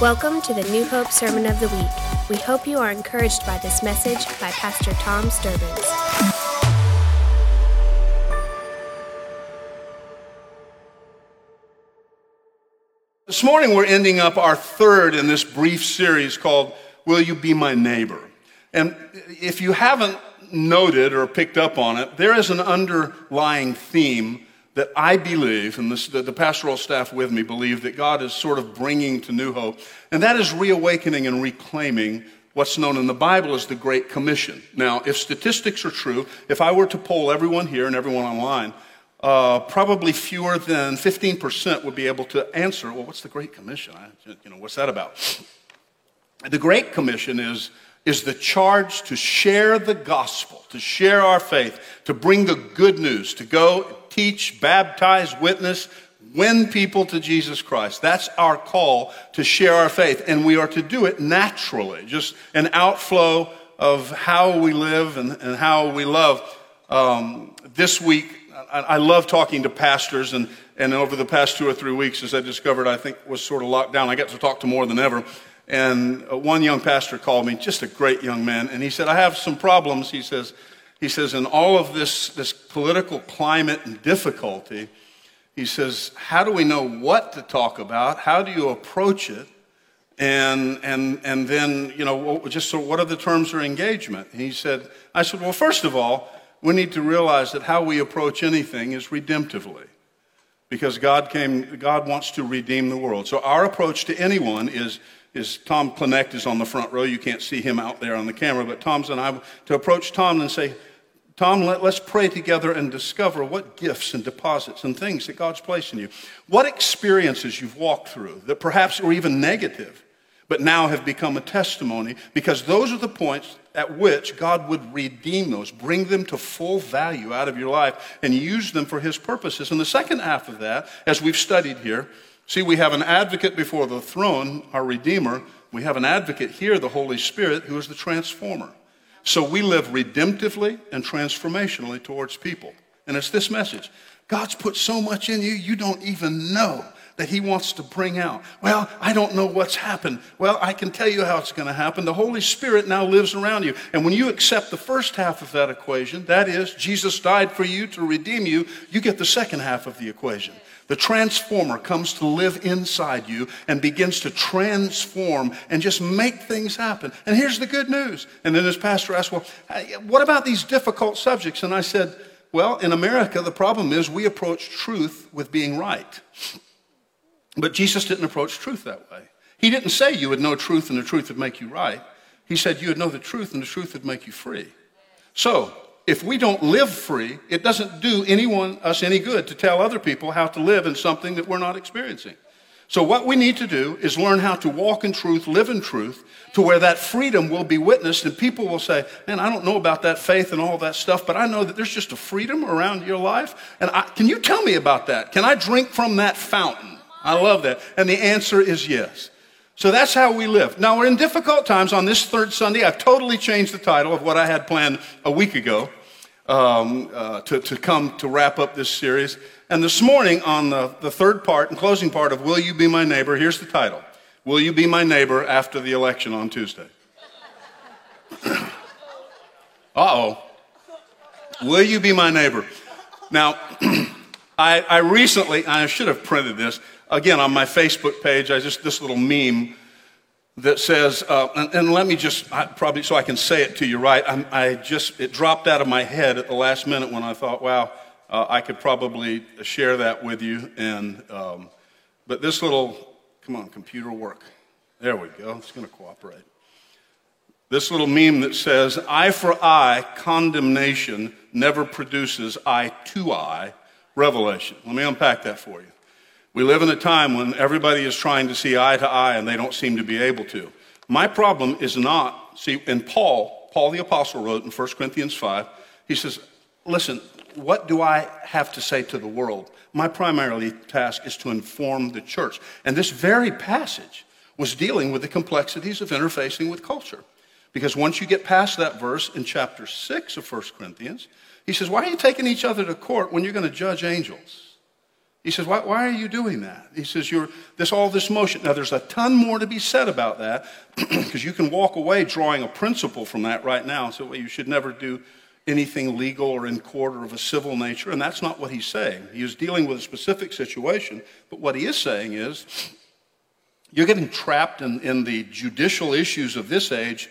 Welcome to the New Hope Sermon of the Week. We hope you are encouraged by this message by Pastor Tom Sturbins. This morning, we're ending up our third in this brief series called Will You Be My Neighbor? And if you haven't noted or picked up on it, there is an underlying theme that I believe, and this, the, the pastoral staff with me believe, that God is sort of bringing to New Hope, and that is reawakening and reclaiming what's known in the Bible as the Great Commission. Now, if statistics are true, if I were to poll everyone here and everyone online, uh, probably fewer than 15% would be able to answer, well, what's the Great Commission? I, you know, what's that about? The Great Commission is, is the charge to share the gospel, to share our faith, to bring the good news, to go teach, baptize, witness, win people to Jesus Christ. That's our call to share our faith. And we are to do it naturally, just an outflow of how we live and, and how we love. Um, this week, I, I love talking to pastors, and, and over the past two or three weeks, as I discovered, I think was sort of locked down, I got to talk to more than ever. And uh, one young pastor called me, just a great young man, and he said, I have some problems. He says, he says, in all of this, this political climate and difficulty, he says, how do we know what to talk about? How do you approach it? And, and, and then, you know, just so what are the terms of engagement? He said, I said, well, first of all, we need to realize that how we approach anything is redemptively. Because God came, God wants to redeem the world. So our approach to anyone is, is Tom Connect is on the front row. You can't see him out there on the camera, but Tom's and I to approach Tom and say, Tom, let, us pray together and discover what gifts and deposits and things that God's placed in you. What experiences you've walked through that perhaps were even negative, but now have become a testimony, because those are the points at which God would redeem those, bring them to full value out of your life, and use them for His purposes. And the second half of that, as we've studied here, see, we have an advocate before the throne, our Redeemer. We have an advocate here, the Holy Spirit, who is the transformer. So we live redemptively and transformationally towards people. And it's this message God's put so much in you, you don't even know that He wants to bring out. Well, I don't know what's happened. Well, I can tell you how it's going to happen. The Holy Spirit now lives around you. And when you accept the first half of that equation, that is, Jesus died for you to redeem you, you get the second half of the equation. The transformer comes to live inside you and begins to transform and just make things happen. And here's the good news. And then this pastor asked, Well, what about these difficult subjects? And I said, Well, in America, the problem is we approach truth with being right. But Jesus didn't approach truth that way. He didn't say you would know truth and the truth would make you right. He said you would know the truth and the truth would make you free. So, if we don't live free, it doesn't do anyone us any good to tell other people how to live in something that we're not experiencing. So what we need to do is learn how to walk in truth, live in truth, to where that freedom will be witnessed and people will say, man, I don't know about that faith and all that stuff, but I know that there's just a freedom around your life. And I, can you tell me about that? Can I drink from that fountain? I love that. And the answer is yes. So that's how we live. Now, we're in difficult times on this third Sunday. I've totally changed the title of what I had planned a week ago um, uh, to, to come to wrap up this series. And this morning, on the, the third part and closing part of Will You Be My Neighbor, here's the title Will You Be My Neighbor After the Election on Tuesday? uh oh. Will you be my neighbor? Now, I, I recently, I should have printed this, again, on my Facebook page, I just, this little meme that says, uh, and, and, let me just, I, probably so I can say it to you right, I, I, just, it dropped out of my head at the last minute when I thought, wow, uh, I could probably share that with you. And, um, but this little, come on, computer work. There we go, it's going to cooperate. This little meme that says, eye for eye condemnation never produces eye to eye revelation. Let me unpack that for you. We live in a time when everybody is trying to see eye to eye and they don't seem to be able to. My problem is not, see, and Paul, Paul the Apostle wrote in 1 Corinthians 5, he says, listen, what do I have to say to the world? My primary task is to inform the church. And this very passage was dealing with the complexities of interfacing with culture. Because once you get past that verse in chapter 6 of 1 Corinthians, he says, Why are you taking each other to court when you're going to judge angels? He says, why, why, are you doing that? He says, You're this all this motion. Now, there's a ton more to be said about that because you can walk away drawing a principle from that right now. So, well, you should never do anything legal or in court or of a civil nature. And that's not what he's saying. He is dealing with a specific situation. But what he is saying is, you're getting trapped in, in the judicial issues of this age,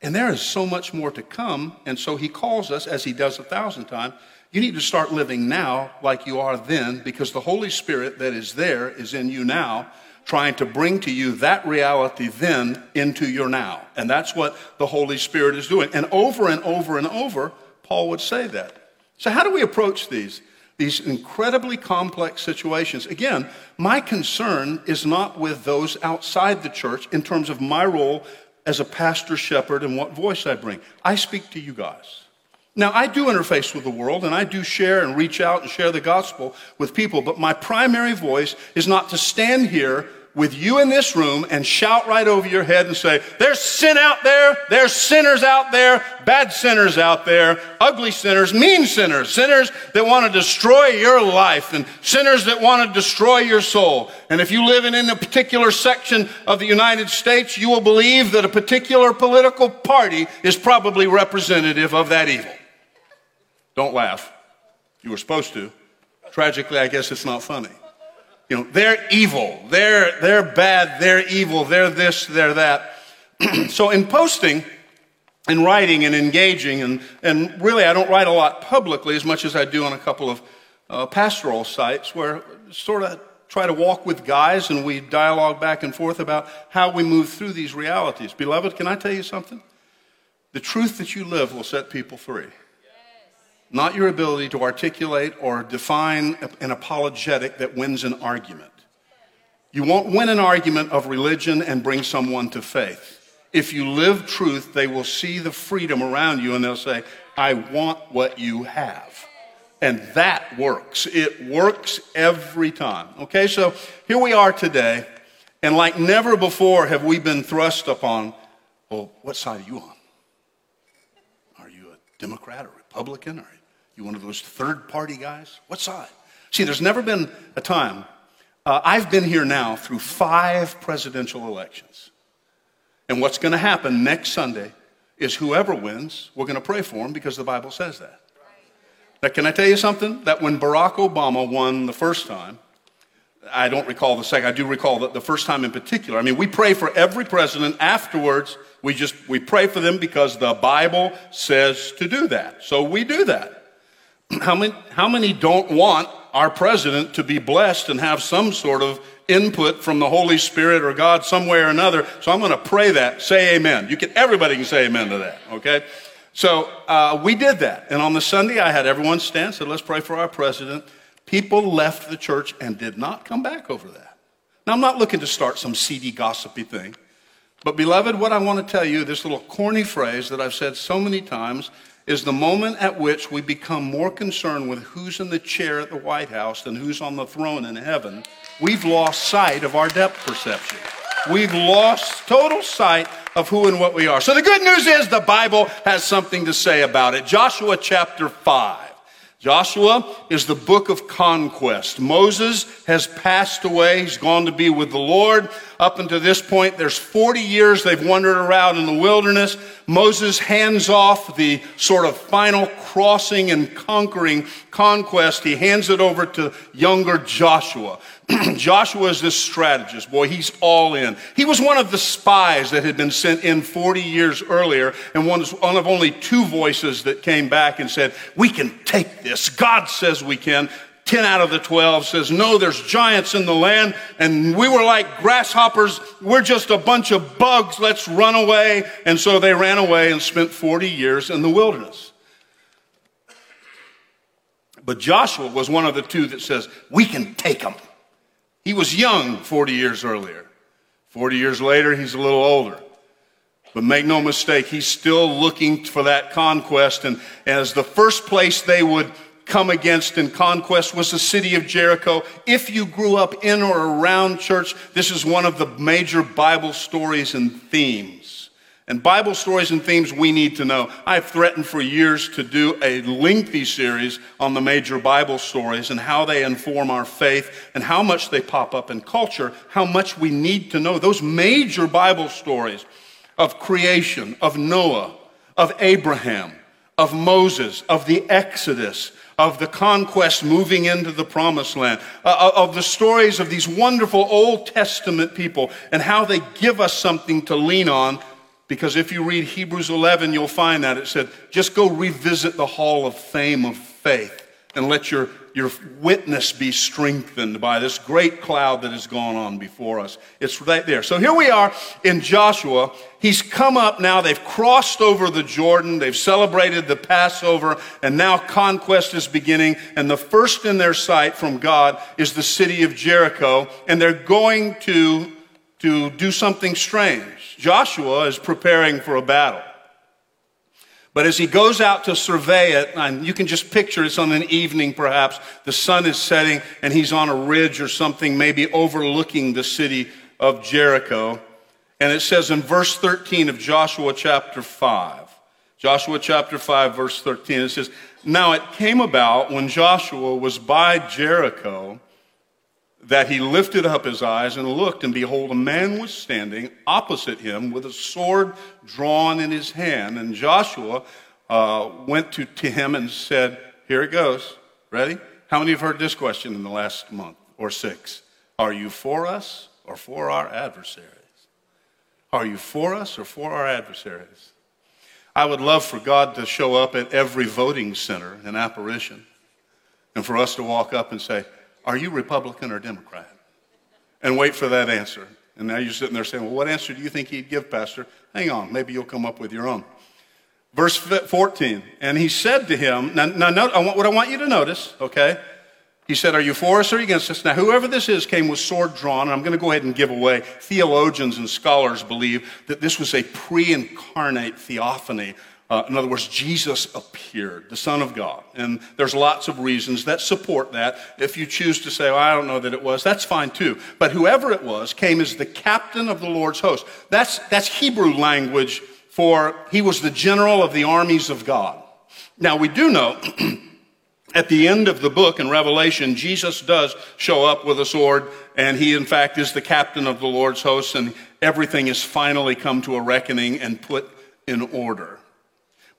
and there is so much more to come. And so he calls us, as he does a thousand times, you need to start living now like you are then because the Holy Spirit that is there is in you now, trying to bring to you that reality then into your now. And that's what the Holy Spirit is doing. And over and over and over, Paul would say that. So, how do we approach these? These incredibly complex situations. Again, my concern is not with those outside the church in terms of my role as a pastor shepherd and what voice I bring. I speak to you guys. Now, I do interface with the world and I do share and reach out and share the gospel with people, but my primary voice is not to stand here with you in this room and shout right over your head and say, There's sin out there, there's sinners out there, bad sinners out there, ugly sinners, mean sinners, sinners that want to destroy your life, and sinners that want to destroy your soul. And if you live in, in a particular section of the United States, you will believe that a particular political party is probably representative of that evil. Don't laugh. You were supposed to. Tragically, I guess it's not funny. You know, they're evil. They're, they're bad. They're evil. They're this, they're that. so in posting and writing and engaging, and, and really I don't write a lot publicly as much as I do on a couple of uh, pastoral sites where sort of try to walk with guys and we dialogue back and forth about how we move through these realities. Beloved, can I tell you something? The truth that you live will set people free not your ability to articulate or define an apologetic that wins an argument. You won't win an argument of religion and bring someone to faith. If you live truth, they will see the freedom around you and they'll say, I want what you have. And that works. It works every time. Okay, so here we are today, and like never before have we been thrust upon, well, what side are you on? Are you a Democrat or Republican? Are you one of those third party guys? What side? See, there's never been a time. Uh, I've been here now through five presidential elections. And what's going to happen next Sunday is whoever wins, we're going to pray for him because the Bible says that. Now, can I tell you something? That when Barack Obama won the first time, I don't recall the second, I do recall the first time in particular. I mean, we pray for every president afterwards. We just, we pray for them because the Bible says to do that. So we do that. How many, how many don't want our president to be blessed and have some sort of input from the Holy Spirit or God some way or another? So I'm going to pray that. Say amen. You can, everybody can say amen to that, okay? So uh, we did that. And on the Sunday, I had everyone stand, said, let's pray for our president. People left the church and did not come back over that. Now, I'm not looking to start some seedy, gossipy thing. But, beloved, what I want to tell you, this little corny phrase that I've said so many times, is the moment at which we become more concerned with who's in the chair at the White House than who's on the throne in heaven. We've lost sight of our depth perception. We've lost total sight of who and what we are. So the good news is the Bible has something to say about it. Joshua chapter 5. Joshua is the book of conquest. Moses has passed away. He's gone to be with the Lord. Up until this point, there's 40 years they've wandered around in the wilderness. Moses hands off the sort of final crossing and conquering conquest. He hands it over to younger Joshua. Joshua is this strategist. Boy, he's all in. He was one of the spies that had been sent in 40 years earlier, and one of only two voices that came back and said, We can take this. God says we can. 10 out of the 12 says, No, there's giants in the land, and we were like grasshoppers. We're just a bunch of bugs. Let's run away. And so they ran away and spent 40 years in the wilderness. But Joshua was one of the two that says, We can take them. He was young 40 years earlier. 40 years later, he's a little older. But make no mistake, he's still looking for that conquest. And as the first place they would come against in conquest was the city of Jericho. If you grew up in or around church, this is one of the major Bible stories and themes. And Bible stories and themes we need to know. I've threatened for years to do a lengthy series on the major Bible stories and how they inform our faith and how much they pop up in culture, how much we need to know. Those major Bible stories of creation, of Noah, of Abraham, of Moses, of the Exodus, of the conquest moving into the promised land, uh, uh, of the stories of these wonderful Old Testament people and how they give us something to lean on because if you read Hebrews 11, you'll find that it said, just go revisit the hall of fame of faith and let your, your witness be strengthened by this great cloud that has gone on before us. It's right there. So here we are in Joshua. He's come up now. They've crossed over the Jordan. They've celebrated the Passover, and now conquest is beginning. And the first in their sight from God is the city of Jericho. And they're going to, to do something strange. Joshua is preparing for a battle. But as he goes out to survey it, and you can just picture it's on an evening perhaps, the sun is setting and he's on a ridge or something, maybe overlooking the city of Jericho. And it says in verse 13 of Joshua chapter 5, Joshua chapter 5, verse 13, it says, Now it came about when Joshua was by Jericho that he lifted up his eyes and looked, and behold, a man was standing opposite him with a sword drawn in his hand. And Joshua uh, went to, to him and said, Here it goes. Ready? How many have heard this question in the last month or six? Are you for us or for our adversaries? Are you for us or for our adversaries? I would love for God to show up at every voting center and apparition and for us to walk up and say, are you Republican or Democrat? And wait for that answer. And now you're sitting there saying, Well, what answer do you think he'd give, Pastor? Hang on, maybe you'll come up with your own. Verse 14, and he said to him, Now, now note, I want, what I want you to notice, okay? He said, Are you for us or against us? Now, whoever this is came with sword drawn, and I'm going to go ahead and give away. Theologians and scholars believe that this was a pre incarnate theophany uh, in other words, Jesus appeared, the Son of God. And there's lots of reasons that support that. If you choose to say, well, I don't know that it was, that's fine too. But whoever it was came as the captain of the Lord's host. That's, that's Hebrew language for he was the general of the armies of God. Now, we do know at the end of the book in Revelation, Jesus does show up with a sword, and he, in fact, is the captain of the Lord's host, and everything has finally come to a reckoning and put in order.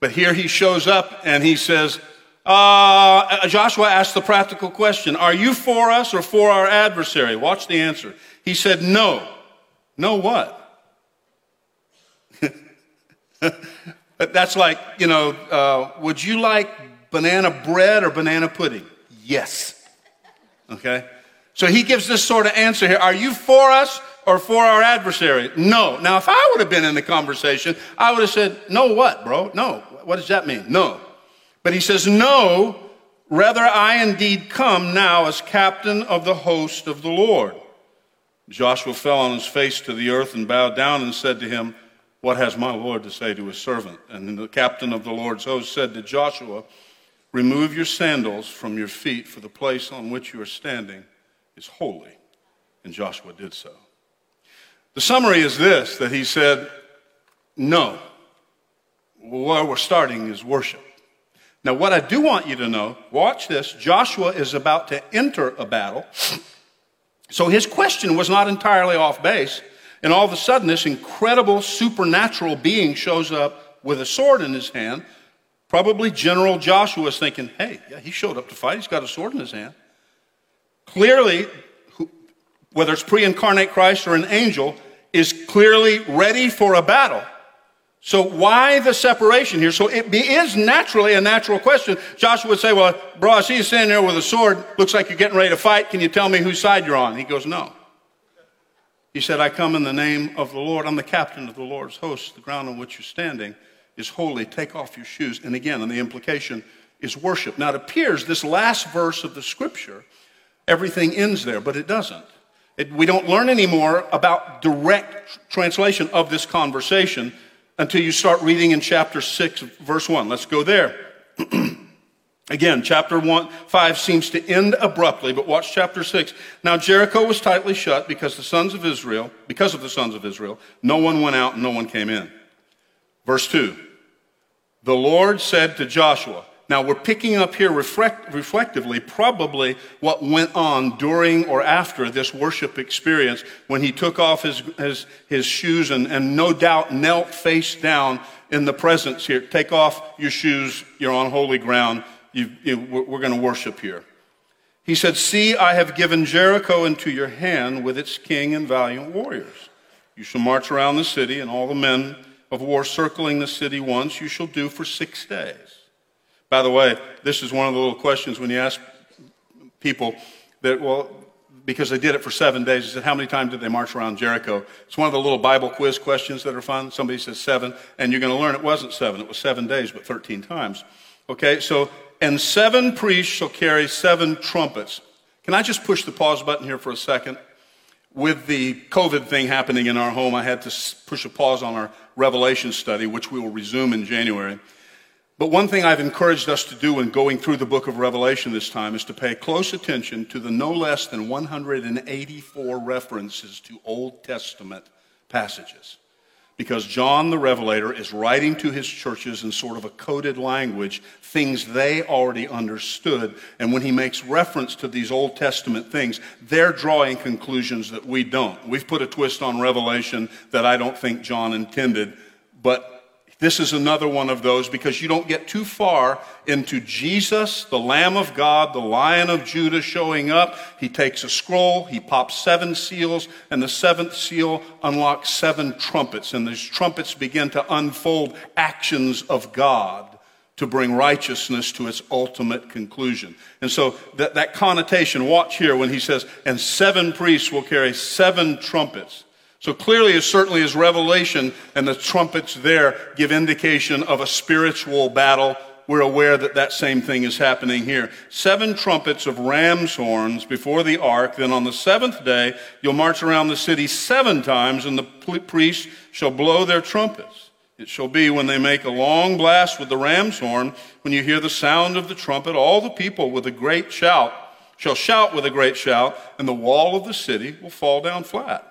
But here he shows up and he says, uh, Joshua asked the practical question Are you for us or for our adversary? Watch the answer. He said, No. No, what? That's like, you know, uh, would you like banana bread or banana pudding? Yes. Okay? So he gives this sort of answer here Are you for us or for our adversary? No. Now, if I would have been in the conversation, I would have said, No, what, bro? No. What does that mean? No. But he says, No, rather I indeed come now as captain of the host of the Lord. Joshua fell on his face to the earth and bowed down and said to him, What has my Lord to say to his servant? And the captain of the Lord's host said to Joshua, Remove your sandals from your feet, for the place on which you are standing is holy. And Joshua did so. The summary is this that he said, No, where we're starting is worship. Now, what I do want you to know, watch this. Joshua is about to enter a battle. So his question was not entirely off base. And all of a sudden, this incredible supernatural being shows up with a sword in his hand. Probably General Joshua is thinking, hey, yeah, he showed up to fight. He's got a sword in his hand. Clearly, whether it's pre incarnate Christ or an angel, is clearly ready for a battle. So why the separation here? So it is naturally a natural question. Joshua would say, well, bro, I see you standing there with a sword. Looks like you're getting ready to fight. Can you tell me whose side you're on? He goes, no. He said, I come in the name of the Lord. I'm the captain of the Lord's host. The ground on which you're standing is holy. Take off your shoes. And again, and the implication is worship. Now it appears this last verse of the scripture, everything ends there, but it doesn't. It, we don't learn anymore about direct translation of this conversation until you start reading in chapter 6, verse 1. Let's go there. Again, chapter 1, 5 seems to end abruptly, but watch chapter 6. Now Jericho was tightly shut because the sons of Israel, because of the sons of Israel, no one went out and no one came in. Verse 2 The Lord said to Joshua, now, we're picking up here reflect, reflectively probably what went on during or after this worship experience when he took off his, his, his shoes and, and no doubt knelt face down in the presence here. Take off your shoes, you're on holy ground. You, you, we're going to worship here. He said, See, I have given Jericho into your hand with its king and valiant warriors. You shall march around the city, and all the men of war circling the city once you shall do for six days. By the way, this is one of the little questions when you ask people that, well, because they did it for seven days, said, How many times did they march around Jericho? It's one of the little Bible quiz questions that are fun. Somebody says seven, and you're going to learn it wasn't seven, it was seven days, but 13 times. Okay, so, and seven priests shall carry seven trumpets. Can I just push the pause button here for a second? With the COVID thing happening in our home, I had to push a pause on our Revelation study, which we will resume in January. But one thing I've encouraged us to do when going through the book of Revelation this time is to pay close attention to the no less than 184 references to Old Testament passages. Because John the Revelator is writing to his churches in sort of a coded language, things they already understood. And when he makes reference to these Old Testament things, they're drawing conclusions that we don't. We've put a twist on Revelation that I don't think John intended, but this is another one of those because you don't get too far into Jesus, the Lamb of God, the Lion of Judah showing up. He takes a scroll, he pops seven seals, and the seventh seal unlocks seven trumpets. And these trumpets begin to unfold actions of God to bring righteousness to its ultimate conclusion. And so that, that connotation, watch here when he says, and seven priests will carry seven trumpets. So clearly, as certainly as Revelation and the trumpets there give indication of a spiritual battle, we're aware that that same thing is happening here. Seven trumpets of ram's horns before the ark. Then on the seventh day, you'll march around the city seven times, and the priests shall blow their trumpets. It shall be when they make a long blast with the ram's horn, when you hear the sound of the trumpet, all the people with a great shout shall shout with a great shout, and the wall of the city will fall down flat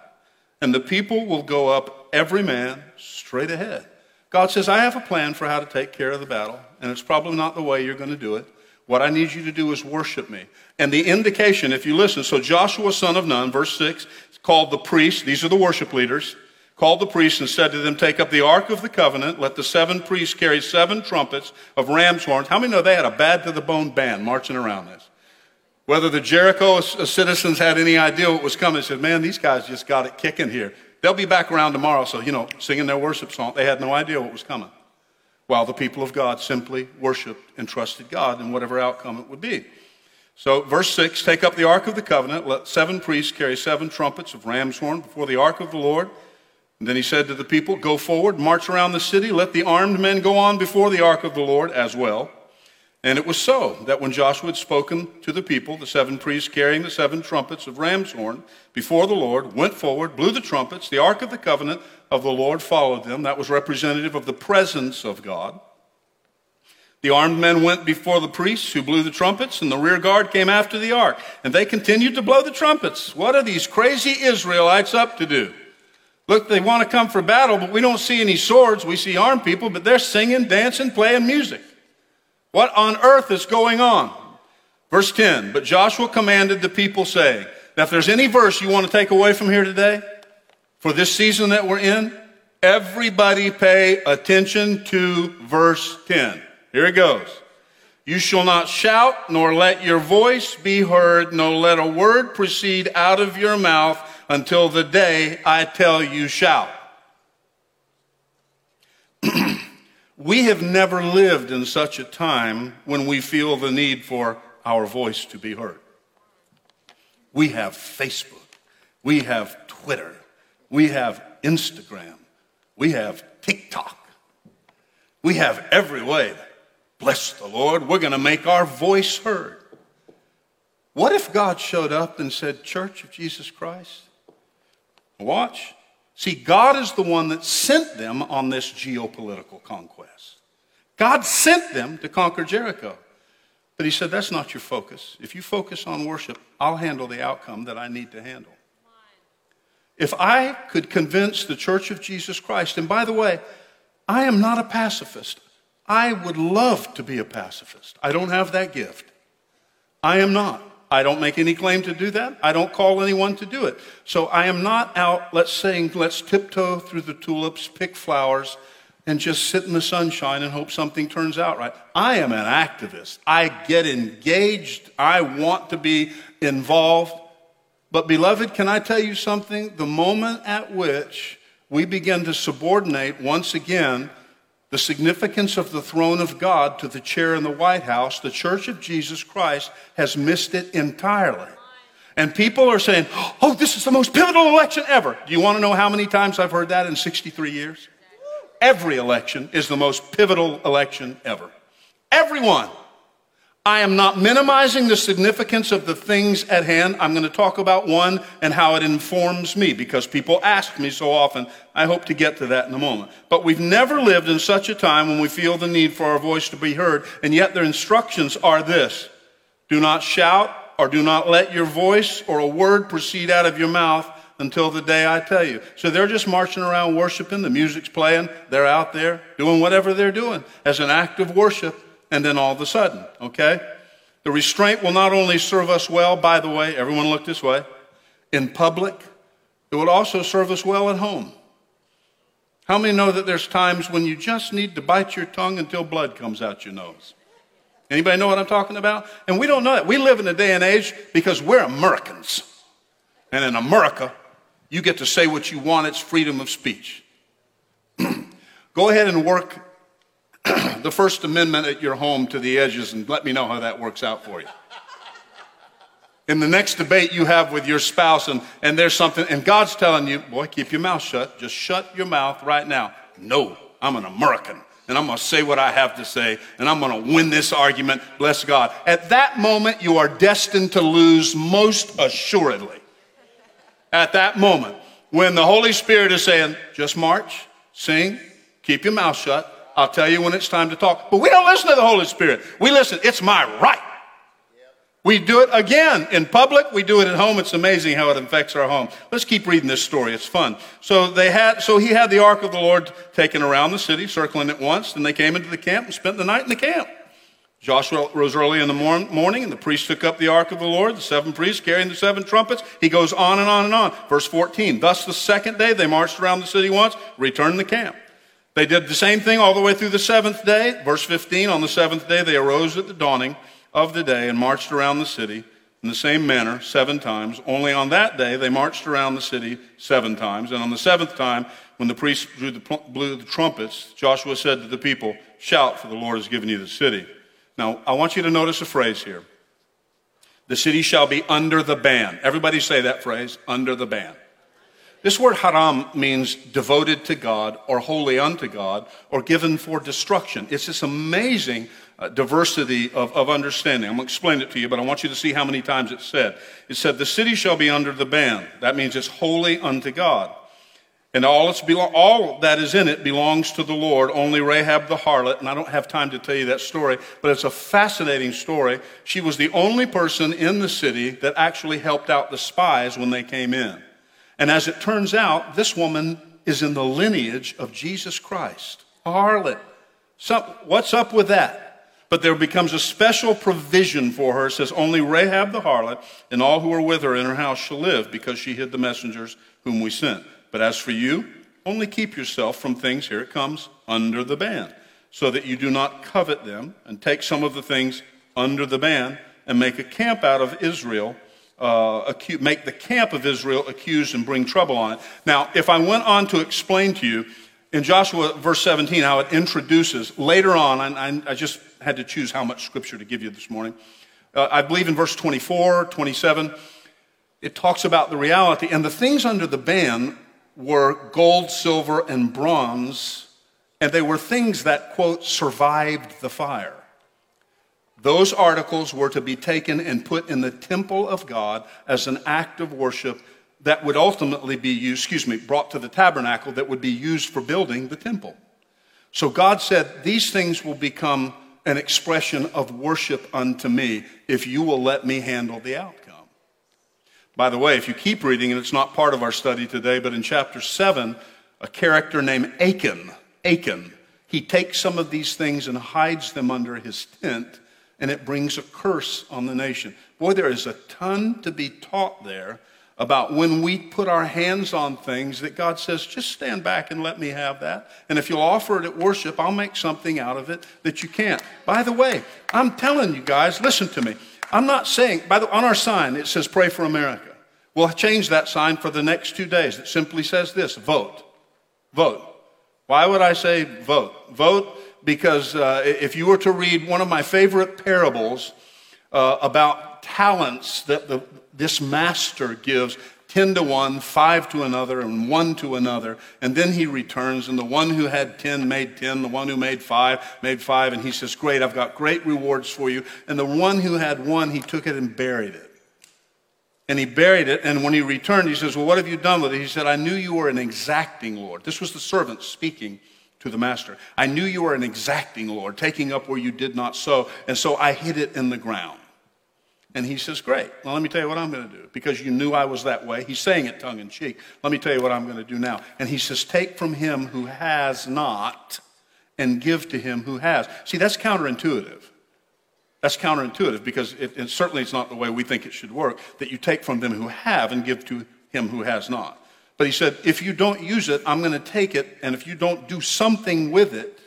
and the people will go up every man straight ahead. God says, I have a plan for how to take care of the battle, and it's probably not the way you're going to do it. What I need you to do is worship me. And the indication, if you listen, so Joshua, son of Nun, verse 6, called the priests, these are the worship leaders, called the priests and said to them, Take up the ark of the covenant, let the seven priests carry seven trumpets of ram's horns. How many know they had a bad to the bone band marching around this? Whether the Jericho uh, citizens had any idea what was coming, they said, Man, these guys just got it kicking here. They'll be back around tomorrow. So, you know, singing their worship song. They had no idea what was coming. While the people of God simply worshiped and trusted God in whatever outcome it would be. So, verse 6 Take up the ark of the covenant, let seven priests carry seven trumpets of ram's horn before the ark of the Lord. And then he said to the people, Go forward, march around the city, let the armed men go on before the ark of the Lord as well. And it was so that when Joshua had spoken to the people, the seven priests carrying the seven trumpets of ram's horn before the Lord went forward, blew the trumpets. The ark of the covenant of the Lord followed them. That was representative of the presence of God. The armed men went before the priests who blew the trumpets, and the rear guard came after the ark. And they continued to blow the trumpets. What are these crazy Israelites up to do? Look, they want to come for battle, but we don't see any swords. We see armed people, but they're singing, dancing, playing music. What on earth is going on? Verse 10 But Joshua commanded the people, saying, Now, if there's any verse you want to take away from here today, for this season that we're in, everybody pay attention to verse 10. Here it goes. You shall not shout, nor let your voice be heard, nor let a word proceed out of your mouth until the day I tell you shout. We have never lived in such a time when we feel the need for our voice to be heard. We have Facebook. We have Twitter. We have Instagram. We have TikTok. We have every way. Bless the Lord. We're going to make our voice heard. What if God showed up and said, Church of Jesus Christ? Watch. See, God is the one that sent them on this geopolitical conquest. God sent them to conquer Jericho. But he said, That's not your focus. If you focus on worship, I'll handle the outcome that I need to handle. If I could convince the church of Jesus Christ, and by the way, I am not a pacifist. I would love to be a pacifist. I don't have that gift. I am not. I don't make any claim to do that. I don't call anyone to do it. So I am not out, let's say, let's tiptoe through the tulips, pick flowers, and just sit in the sunshine and hope something turns out right. I am an activist. I get engaged. I want to be involved. But, beloved, can I tell you something? The moment at which we begin to subordinate once again the significance of the throne of God to the chair in the White House, the Church of Jesus Christ has missed it entirely. And people are saying, oh, this is the most pivotal election ever. Do you want to know how many times I've heard that in 63 years? Every election is the most pivotal election ever. Everyone. I am not minimizing the significance of the things at hand. I'm going to talk about one and how it informs me because people ask me so often. I hope to get to that in a moment. But we've never lived in such a time when we feel the need for our voice to be heard, and yet their instructions are this do not shout or do not let your voice or a word proceed out of your mouth until the day I tell you. So they're just marching around worshiping, the music's playing, they're out there doing whatever they're doing as an act of worship and then all of a sudden, okay? The restraint will not only serve us well, by the way, everyone look this way, in public, it will also serve us well at home. How many know that there's times when you just need to bite your tongue until blood comes out your nose? Anybody know what I'm talking about? And we don't know that. We live in a day and age because we're Americans. And in America, you get to say what you want. It's freedom of speech. Go ahead and work the First Amendment at your home to the edges and let me know how that works out for you. In the next debate you have with your spouse, and, and there's something, and God's telling you, boy, keep your mouth shut. Just shut your mouth right now. No, I'm an American, and I'm going to say what I have to say, and I'm going to win this argument. Bless God. At that moment, you are destined to lose most assuredly. At that moment, when the Holy Spirit is saying, just march, sing, keep your mouth shut, I'll tell you when it's time to talk. But we don't listen to the Holy Spirit. We listen, it's my right. We do it again in public. We do it at home. It's amazing how it affects our home. Let's keep reading this story. It's fun. So they had, so he had the ark of the Lord taken around the city, circling it once. Then they came into the camp and spent the night in the camp. Joshua rose early in the morning, and the priests took up the ark of the Lord, the seven priests carrying the seven trumpets. He goes on and on and on. Verse 14. Thus the second day they marched around the city once, returned to the camp. They did the same thing all the way through the seventh day. Verse 15 On the seventh day, they arose at the dawning of the day and marched around the city in the same manner seven times. Only on that day, they marched around the city seven times. And on the seventh time, when the priests blew the, blew the trumpets, Joshua said to the people, Shout, for the Lord has given you the city. Now, I want you to notice a phrase here. The city shall be under the ban. Everybody say that phrase, under the ban. This word haram means devoted to God or holy unto God or given for destruction. It's this amazing uh, diversity of, of understanding. I'm going to explain it to you, but I want you to see how many times it's said. It said, The city shall be under the ban. That means it's holy unto God. And all, it's belo- all that is in it belongs to the Lord. Only Rahab the harlot, and I don't have time to tell you that story, but it's a fascinating story. She was the only person in the city that actually helped out the spies when they came in. And as it turns out, this woman is in the lineage of Jesus Christ, a harlot. So, what's up with that? But there becomes a special provision for her. It says, Only Rahab the harlot and all who are with her in her house shall live, because she hid the messengers whom we sent. But as for you, only keep yourself from things, here it comes, under the ban, so that you do not covet them and take some of the things under the ban and make a camp out of Israel uh, make the camp of Israel accused and bring trouble on it. Now, if I went on to explain to you in Joshua verse 17 how it introduces, later on, I, I just had to choose how much scripture to give you this morning. Uh, I believe in verse 24, 27, it talks about the reality. And the things under the ban were gold, silver, and bronze, and they were things that, quote, survived the fire. Those articles were to be taken and put in the temple of God as an act of worship that would ultimately be used, excuse me, brought to the tabernacle that would be used for building the temple. So God said, These things will become an expression of worship unto me if you will let me handle the outcome. By the way, if you keep reading, and it's not part of our study today, but in chapter 7, a character named Achan, Achan, He takes some of these things and hides them under his tent, and it brings a curse on the nation. Boy, there is a ton to be taught there about when we put our hands on things that God says, just stand back and let me have that. And if you'll offer it at worship, I'll make something out of it that you can't. By the way, I'm telling you guys, listen to me. I'm not saying, by the, on our sign, it says pray for America. We'll change that sign for the next two days. It simply says this vote. Vote. Why would I say vote? Vote because uh, if you were to read one of my favorite parables uh, about talents that the, this master gives 10 to one, 5 to another, and 1 to another. And then he returns, and the one who had 10 made 10, the one who made 5 made 5. And he says, Great, I've got great rewards for you. And the one who had 1, he took it and buried it. And he buried it. And when he returned, he says, Well, what have you done with it? He said, I knew you were an exacting Lord. This was the servant speaking to the master. I knew you were an exacting Lord, taking up where you did not sow. And so I hid it in the ground. And he says, Great. Well, let me tell you what I'm going to do. Because you knew I was that way. He's saying it tongue in cheek. Let me tell you what I'm going to do now. And he says, Take from him who has not and give to him who has. See, that's counterintuitive. That's counterintuitive because it, it, certainly it's not the way we think it should work that you take from them who have and give to him who has not. But he said, If you don't use it, I'm going to take it. And if you don't do something with it,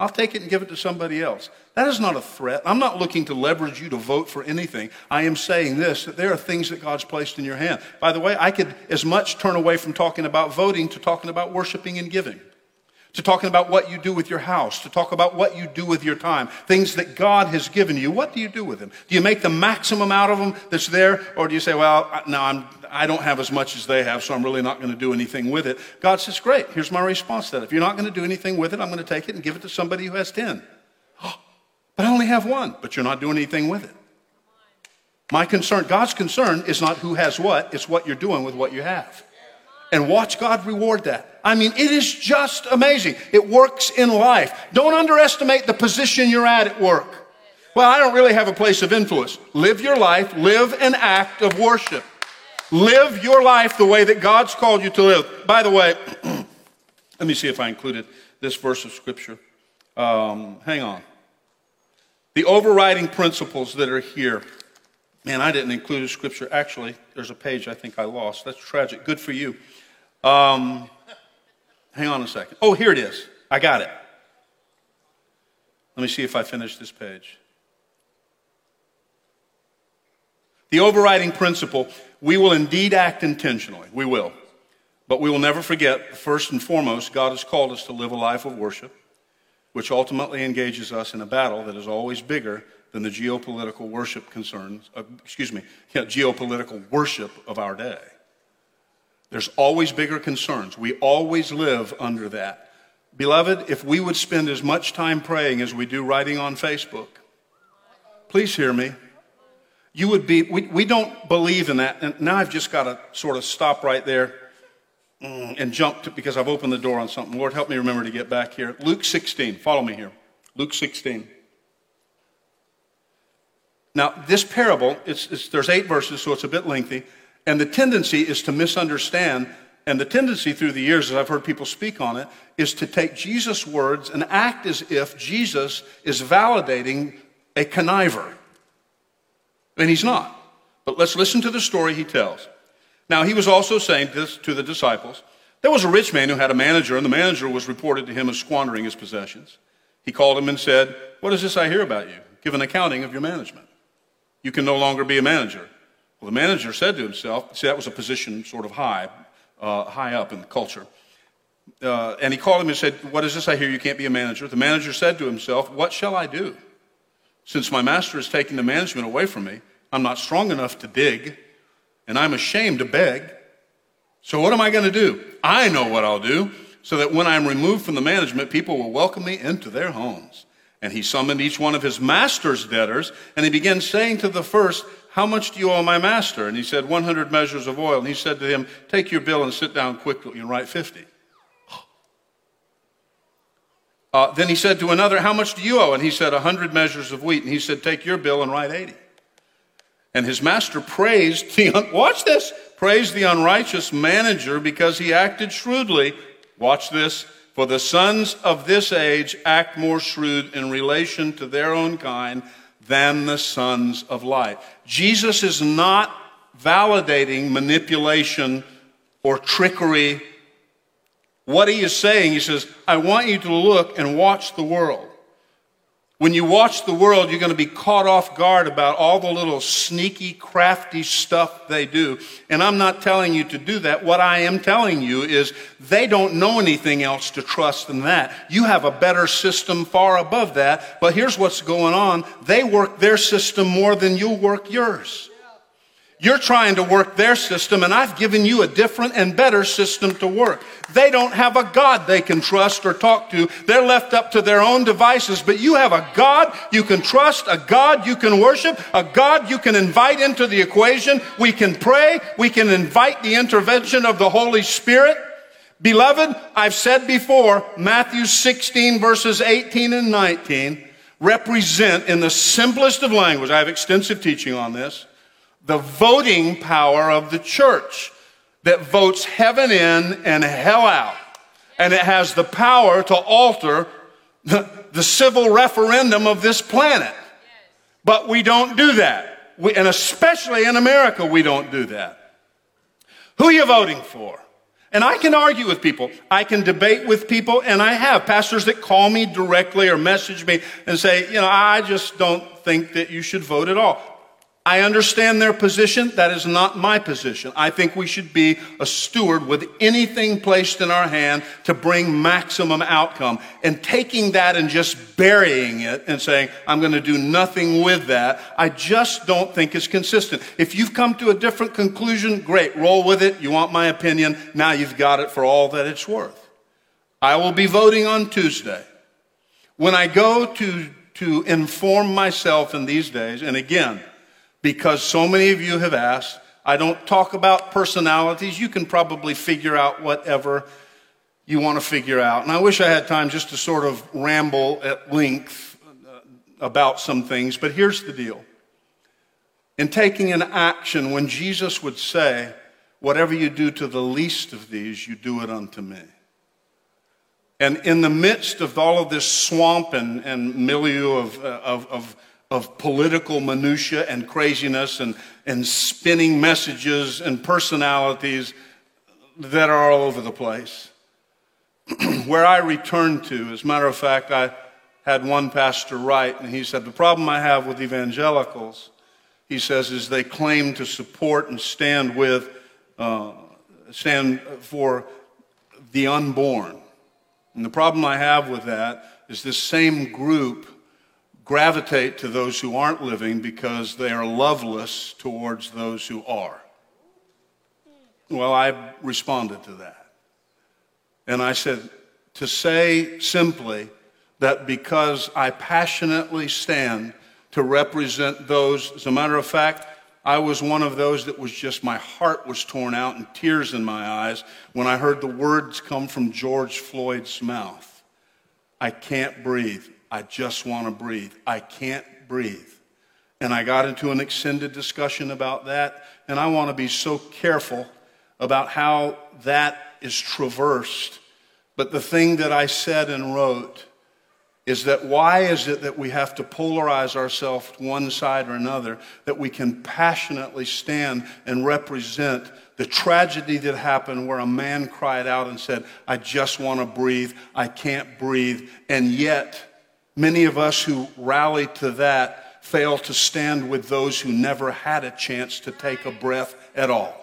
I'll take it and give it to somebody else. That is not a threat. I'm not looking to leverage you to vote for anything. I am saying this that there are things that God's placed in your hand. By the way, I could as much turn away from talking about voting to talking about worshiping and giving, to talking about what you do with your house, to talk about what you do with your time, things that God has given you. What do you do with them? Do you make the maximum out of them that's there, or do you say, well, no, I'm, I don't have as much as they have, so I'm really not going to do anything with it. God says, Great, here's my response to that. If you're not going to do anything with it, I'm going to take it and give it to somebody who has 10. but I only have one, but you're not doing anything with it. My concern, God's concern is not who has what, it's what you're doing with what you have. And watch God reward that. I mean, it is just amazing. It works in life. Don't underestimate the position you're at at work. Well, I don't really have a place of influence. Live your life, live an act of worship. Live your life the way that God's called you to live. By the way, let me see if I included this verse of Scripture. Um, hang on. The overriding principles that are here. Man, I didn't include a scripture. Actually, there's a page I think I lost. That's tragic. Good for you. Um, hang on a second. Oh, here it is. I got it. Let me see if I finish this page. The overriding principle we will indeed act intentionally. We will. But we will never forget, first and foremost, God has called us to live a life of worship, which ultimately engages us in a battle that is always bigger than the geopolitical worship concerns, uh, excuse me, geopolitical worship of our day. There's always bigger concerns. We always live under that. Beloved, if we would spend as much time praying as we do writing on Facebook, please hear me you would be, we, we don't believe in that. And now I've just got to sort of stop right there mm, and jump to, because I've opened the door on something. Lord, help me remember to get back here. Luke 16, follow me here. Luke 16. Now, this parable, it's, it's, there's eight verses, so it's a bit lengthy. And the tendency is to misunderstand. And the tendency through the years, as I've heard people speak on it, is to take Jesus' words and act as if Jesus is validating a conniver. And he's not. But let's listen to the story he tells. Now, he was also saying this to the disciples There was a rich man who had a manager, and the manager was reported to him as squandering his possessions. He called him and said, What is this I hear about you? Give an accounting of your management. You can no longer be a manager. Well, the manager said to himself, See, that was a position sort of high, uh, high up in the culture. Uh, and he called him and said, What is this I hear you can't be a manager? The manager said to himself, What shall I do? Since my master is taking the management away from me, I'm not strong enough to dig, and I'm ashamed to beg. So, what am I going to do? I know what I'll do, so that when I'm removed from the management, people will welcome me into their homes. And he summoned each one of his master's debtors, and he began saying to the first, How much do you owe my master? And he said, 100 measures of oil. And he said to him, Take your bill and sit down quickly and write 50. Uh, then he said to another, How much do you owe? And he said, A hundred measures of wheat. And he said, Take your bill and write 80. And his master praised the, watch this, praised the unrighteous manager because he acted shrewdly. Watch this, For the sons of this age act more shrewd in relation to their own kind than the sons of light. Jesus is not validating manipulation or trickery. What he is saying, he says, I want you to look and watch the world. When you watch the world, you're going to be caught off guard about all the little sneaky, crafty stuff they do. And I'm not telling you to do that. What I am telling you is they don't know anything else to trust than that. You have a better system far above that. But here's what's going on they work their system more than you work yours. You're trying to work their system, and I've given you a different and better system to work. They don't have a God they can trust or talk to. They're left up to their own devices, but you have a God you can trust, a God you can worship, a God you can invite into the equation. We can pray, we can invite the intervention of the Holy Spirit. Beloved, I've said before, Matthew 16 verses 18 and 19 represent in the simplest of language, I have extensive teaching on this, the voting power of the church that votes heaven in and hell out. And it has the power to alter the, the civil referendum of this planet. But we don't do that. We, and especially in America, we don't do that. Who are you voting for? And I can argue with people. I can debate with people, and I have pastors that call me directly or message me and say, you know, I just don't think that you should vote at all. I understand their position. That is not my position. I think we should be a steward with anything placed in our hand to bring maximum outcome. And taking that and just burying it and saying, I'm going to do nothing with that, I just don't think is consistent. If you've come to a different conclusion, great, roll with it. You want my opinion. Now you've got it for all that it's worth. I will be voting on Tuesday. When I go to, to inform myself in these days, and again, because so many of you have asked. I don't talk about personalities. You can probably figure out whatever you want to figure out. And I wish I had time just to sort of ramble at length uh, about some things, but here's the deal. In taking an action, when Jesus would say, Whatever you do to the least of these, you do it unto me. And in the midst of all of this swamp and, and milieu of, uh, of, of of political minutia and craziness and, and spinning messages and personalities that are all over the place. Where I return to, as a matter of fact, I had one pastor write, and he said, The problem I have with evangelicals, he says, is they claim to support and stand with, uh, stand for the unborn. And the problem I have with that is this same group gravitate to those who aren't living because they are loveless towards those who are. Well, I responded to that. And I said, to say simply that because I passionately stand to represent those, as a matter of fact, I was one of those that was just, my heart was torn out and tears in my eyes when I heard the words come from George Floyd's mouth. I can't breathe. I just want to breathe. I can't breathe. And I got into an extended discussion about that. And I want to be so careful about how that is traversed. But the thing that I said and wrote is that why is it that we have to polarize ourselves one side or another, that we can passionately stand and represent the tragedy that happened where a man cried out and said, I just want to breathe, I can't breathe, and yet Many of us who rally to that fail to stand with those who never had a chance to take a breath at all.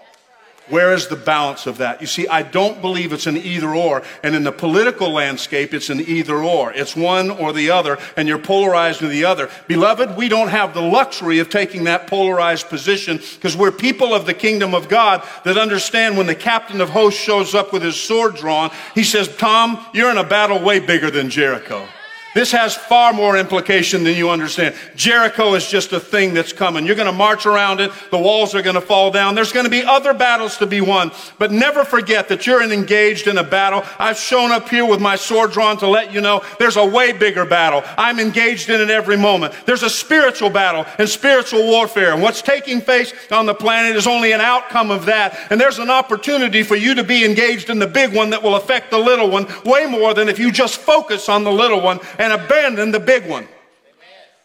Where is the balance of that? You see, I don't believe it's an either or. And in the political landscape, it's an either or. It's one or the other, and you're polarized to the other. Beloved, we don't have the luxury of taking that polarized position because we're people of the kingdom of God that understand when the captain of hosts shows up with his sword drawn, he says, Tom, you're in a battle way bigger than Jericho. This has far more implication than you understand. Jericho is just a thing that's coming. You're going to march around it. The walls are going to fall down. There's going to be other battles to be won. But never forget that you're engaged in a battle. I've shown up here with my sword drawn to let you know there's a way bigger battle. I'm engaged in it every moment. There's a spiritual battle and spiritual warfare. And what's taking place on the planet is only an outcome of that. And there's an opportunity for you to be engaged in the big one that will affect the little one way more than if you just focus on the little one and abandon the big one.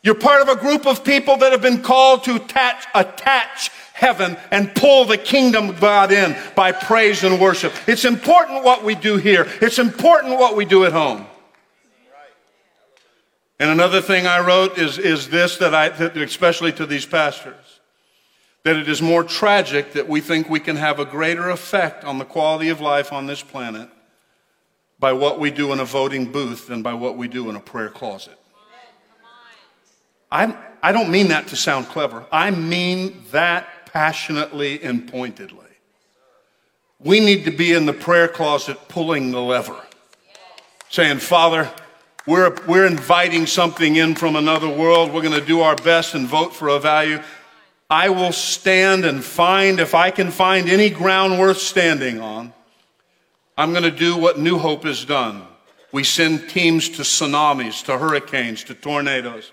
You're part of a group of people that have been called to attach, attach heaven and pull the kingdom of God in by praise and worship. It's important what we do here. It's important what we do at home. And another thing I wrote is, is this that I, especially to these pastors, that it is more tragic that we think we can have a greater effect on the quality of life on this planet by what we do in a voting booth than by what we do in a prayer closet. I'm, I don't mean that to sound clever. I mean that passionately and pointedly. We need to be in the prayer closet pulling the lever, saying, Father, we're, we're inviting something in from another world. We're going to do our best and vote for a value. I will stand and find, if I can find any ground worth standing on, I'm going to do what New Hope has done. We send teams to tsunamis, to hurricanes, to tornadoes.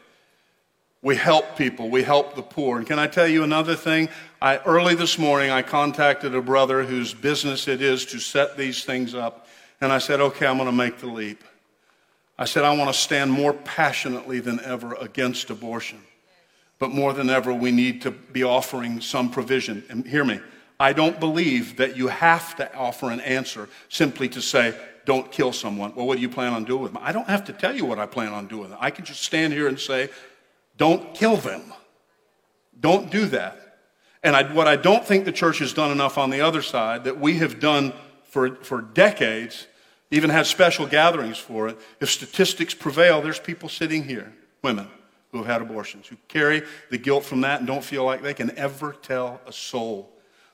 We help people. We help the poor. And can I tell you another thing? I, early this morning, I contacted a brother whose business it is to set these things up. And I said, okay, I'm going to make the leap. I said, I want to stand more passionately than ever against abortion. But more than ever, we need to be offering some provision. And hear me, I don't believe that you have to offer an answer simply to say, don't kill someone. Well, what do you plan on doing with them? I don't have to tell you what I plan on doing. I can just stand here and say, don't kill them. Don't do that. And I, what I don't think the church has done enough on the other side, that we have done for, for decades, even had special gatherings for it. If statistics prevail, there's people sitting here, women, who have had abortions, who carry the guilt from that and don't feel like they can ever tell a soul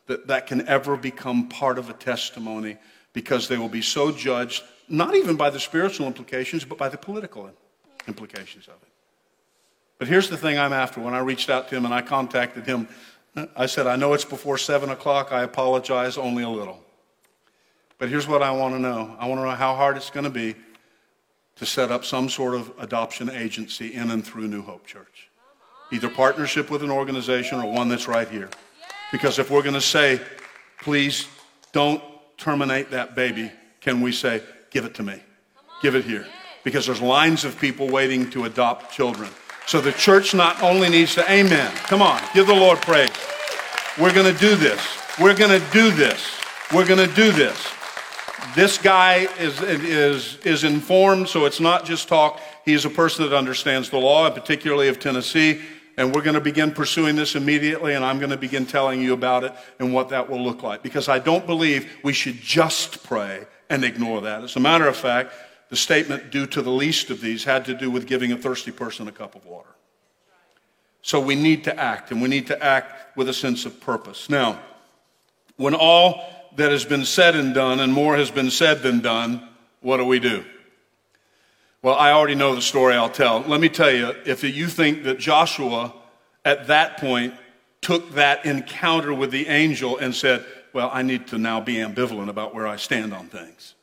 that that can ever become part of a testimony because they will be so judged, not even by the spiritual implications, but by the political implications of it. But here's the thing I'm after. When I reached out to him and I contacted him, I said, I know it's before 7 o'clock. I apologize only a little. But here's what I want to know I want to know how hard it's going to be to set up some sort of adoption agency in and through New Hope Church. Either partnership with an organization or one that's right here. Because if we're going to say, please don't terminate that baby, can we say, give it to me? Give it here. Because there's lines of people waiting to adopt children. So the church not only needs to, amen. Come on, give the Lord praise. We're going to do this. We're going to do this. We're going to do this. This guy is, is, is informed, so it's not just talk. He's a person that understands the law, and particularly of Tennessee. And we're going to begin pursuing this immediately, and I'm going to begin telling you about it and what that will look like. Because I don't believe we should just pray and ignore that. As a matter of fact, the statement, do to the least of these, had to do with giving a thirsty person a cup of water. So we need to act, and we need to act with a sense of purpose. Now, when all that has been said and done, and more has been said than done, what do we do? Well, I already know the story I'll tell. Let me tell you if you think that Joshua at that point took that encounter with the angel and said, Well, I need to now be ambivalent about where I stand on things.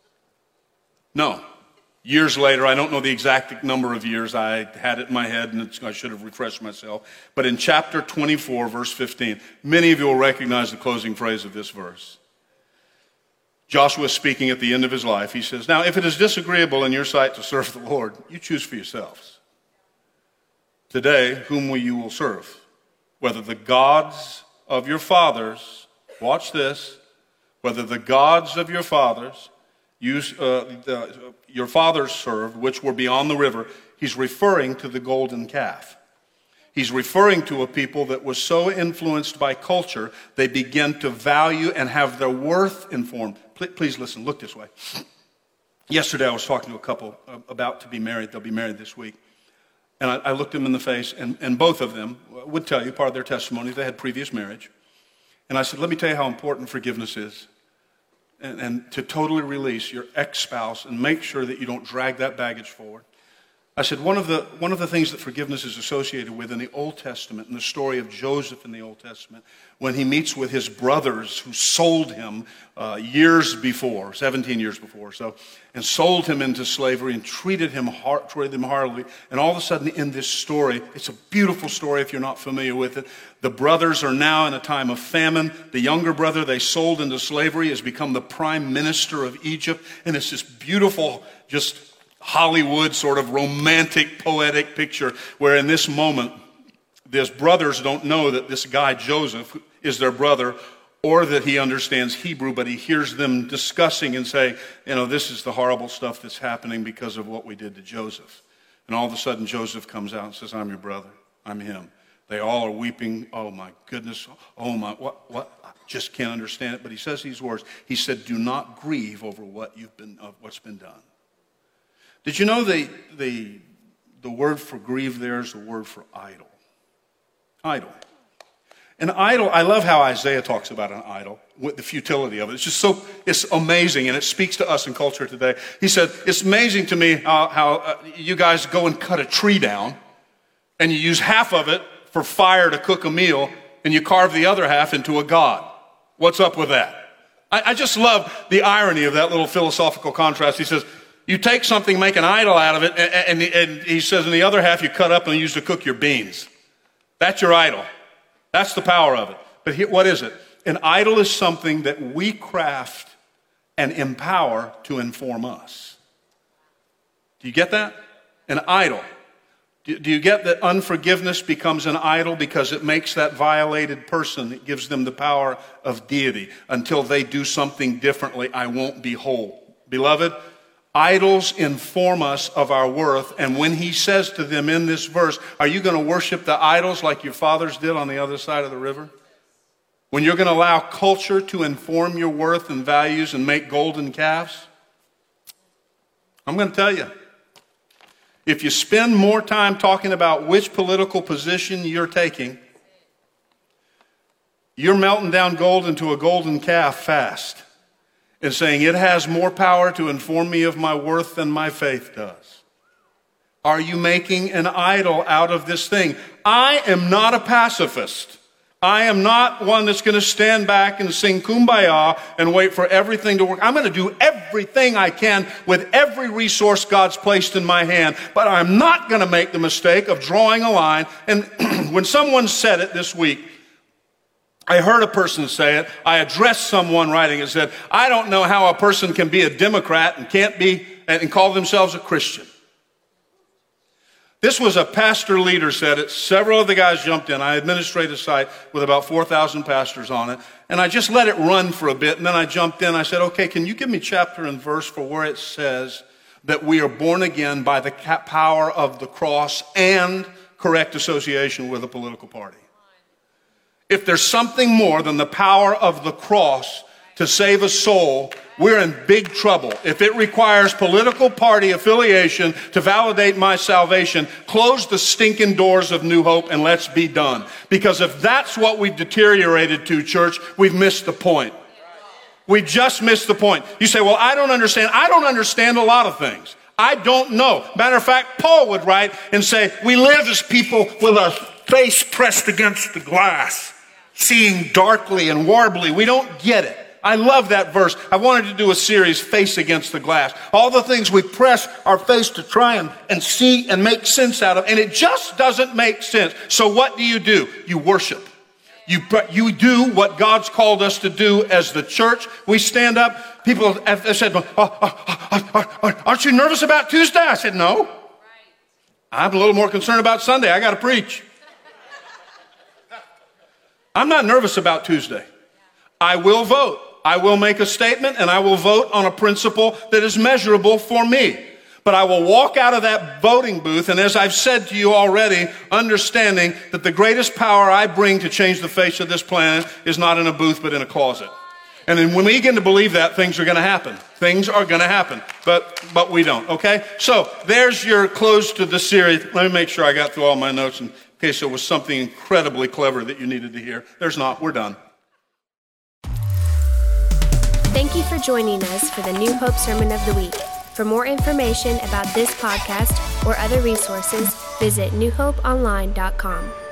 No. Years later, I don't know the exact number of years, I had it in my head and I should have refreshed myself. But in chapter 24, verse 15, many of you will recognize the closing phrase of this verse. Joshua speaking at the end of his life, he says, Now, if it is disagreeable in your sight to serve the Lord, you choose for yourselves. Today, whom will you will serve? Whether the gods of your fathers, watch this, whether the gods of your fathers, you, uh, the, your fathers served, which were beyond the river, he's referring to the golden calf. He's referring to a people that was so influenced by culture, they begin to value and have their worth informed. Please listen, look this way. Yesterday, I was talking to a couple uh, about to be married. They'll be married this week. And I, I looked them in the face, and, and both of them would tell you part of their testimony, they had previous marriage. And I said, Let me tell you how important forgiveness is. And, and to totally release your ex spouse and make sure that you don't drag that baggage forward. I said, one of, the, one of the things that forgiveness is associated with in the Old Testament, in the story of Joseph in the Old Testament, when he meets with his brothers who sold him uh, years before, 17 years before, so, and sold him into slavery and treated him, hard, treated him hardly. And all of a sudden, in this story, it's a beautiful story if you're not familiar with it. The brothers are now in a time of famine. The younger brother they sold into slavery has become the prime minister of Egypt. And it's this beautiful, just Hollywood sort of romantic, poetic picture where in this moment, these brothers don't know that this guy, Joseph, is their brother or that he understands Hebrew, but he hears them discussing and say, you know, this is the horrible stuff that's happening because of what we did to Joseph. And all of a sudden, Joseph comes out and says, I'm your brother. I'm him. They all are weeping. Oh my goodness. Oh my, what, what? I just can't understand it. But he says these words. He said, Do not grieve over what you've been, what's been done. Did you know the, the, the word for grieve there is the word for idol? Idol. An idol, I love how Isaiah talks about an idol, with the futility of it. It's just so, it's amazing, and it speaks to us in culture today. He said, It's amazing to me how, how uh, you guys go and cut a tree down, and you use half of it for fire to cook a meal, and you carve the other half into a god. What's up with that? I, I just love the irony of that little philosophical contrast. He says, you take something, make an idol out of it, and, and, and he says, in the other half, you cut up and use to cook your beans. That's your idol. That's the power of it. But here, what is it? An idol is something that we craft and empower to inform us. Do you get that? An idol. Do, do you get that unforgiveness becomes an idol because it makes that violated person, it gives them the power of deity. Until they do something differently, I won't be whole. Beloved, Idols inform us of our worth. And when he says to them in this verse, Are you going to worship the idols like your fathers did on the other side of the river? When you're going to allow culture to inform your worth and values and make golden calves? I'm going to tell you. If you spend more time talking about which political position you're taking, you're melting down gold into a golden calf fast and saying it has more power to inform me of my worth than my faith does? Are you making an idol out of this thing? I am not a pacifist. I am not one that's going to stand back and sing kumbaya and wait for everything to work. I'm going to do everything I can with every resource God's placed in my hand, but I'm not going to make the mistake of drawing a line. And when someone said it this week, I heard a person say it. I addressed someone writing and said, I don't know how a person can be a Democrat and can't be and call themselves a Christian. This was a pastor leader said it. Several of the guys jumped in. I administrate a site with about 4,000 pastors on it. And I just let it run for a bit. And then I jumped in. I said, okay, can you give me chapter and verse for where it says that we are born again by the power of the cross and correct association with a political party? If there's something more than the power of the cross to save a soul, we're in big trouble. If it requires political party affiliation to validate my salvation, close the stinking doors of New Hope and let's be done. Because if that's what we've deteriorated to, church, we've missed the point. We just missed the point. You say, well, I don't understand. I don't understand a lot of things. I don't know. Matter of fact, Paul would write and say, we live as people with our face pressed against the glass seeing darkly and warbly. We don't get it. I love that verse. I wanted to do a series, Face Against the Glass. All the things we press our face to try and, and see and make sense out of, and it just doesn't make sense. So what do you do? You worship. You, you do what God's called us to do as the church. We stand up. People have said, oh oh oh, oh, oh, oh, Aren't you nervous about Tuesday? I said, No. I'm a little more concerned about Sunday. I got to preach. I'm not nervous about Tuesday. I will vote. I will make a statement and I will vote on a principle that is measurable for me. But I will walk out of that voting booth, and as I've said to you already, understanding that the greatest power I bring to change the face of this planet is not in a booth, but in a closet. And then when we begin to believe that, things are going to happen. Things are going to happen, but but we don't. Okay. So there's your close to the series. Let me make sure I got through all my notes and case it was something incredibly clever that you needed to hear. There's not. We're done. Thank you for joining us for the New Hope Sermon of the Week. For more information about this podcast or other resources, visit newhopeonline.com.